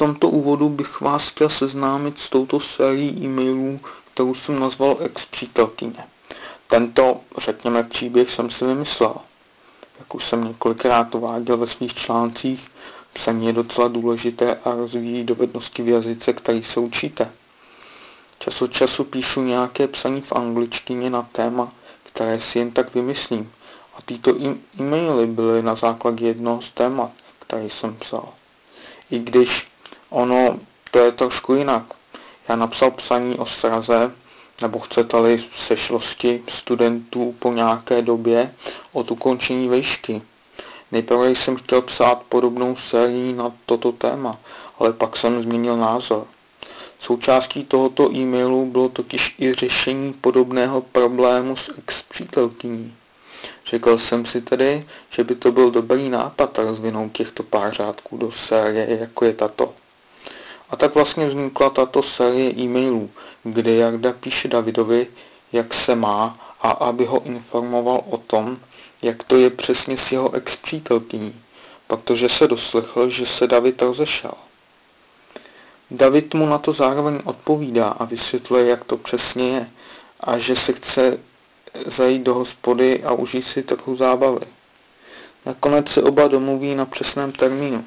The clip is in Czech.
tomto úvodu bych vás chtěl seznámit s touto sérií e-mailů, kterou jsem nazval Ex přítelkyně. Tento, řekněme, příběh jsem si vymyslel. Jak už jsem několikrát uváděl ve svých článcích, psaní je docela důležité a rozvíjí dovednosti v jazyce, který se učíte. Čas od času píšu nějaké psaní v angličtině na téma, které si jen tak vymyslím. A tyto e-maily byly na základě jednoho z témat, který jsem psal. I když ono to je trošku jinak. Já napsal psaní o sraze, nebo chcete-li sešlosti studentů po nějaké době od ukončení vejšky. Nejprve jsem chtěl psát podobnou sérii na toto téma, ale pak jsem změnil názor. Součástí tohoto e-mailu bylo totiž i řešení podobného problému s ex-přítelkyní. Řekl jsem si tedy, že by to byl dobrý nápad rozvinout těchto pár řádků do série, jako je tato. A tak vlastně vznikla tato série e-mailů, kde Jarda píše Davidovi, jak se má a aby ho informoval o tom, jak to je přesně s jeho ex-přítelkyní, protože se doslechl, že se David rozešel. David mu na to zároveň odpovídá a vysvětluje, jak to přesně je a že se chce zajít do hospody a užít si trochu zábavy. Nakonec se oba domluví na přesném termínu.